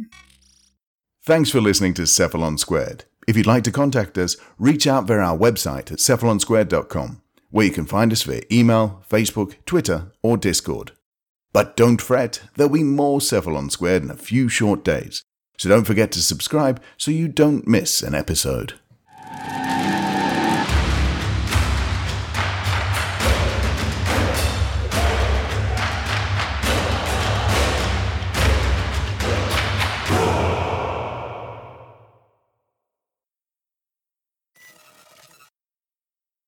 Thanks for listening to Cephalon Squared. If you'd like to contact us, reach out via our website at cephalonsquared.com, where you can find us via email, Facebook, Twitter, or Discord. But don't fret, there'll be more Cephalon Squared in a few short days, so don't forget to subscribe so you don't miss an episode.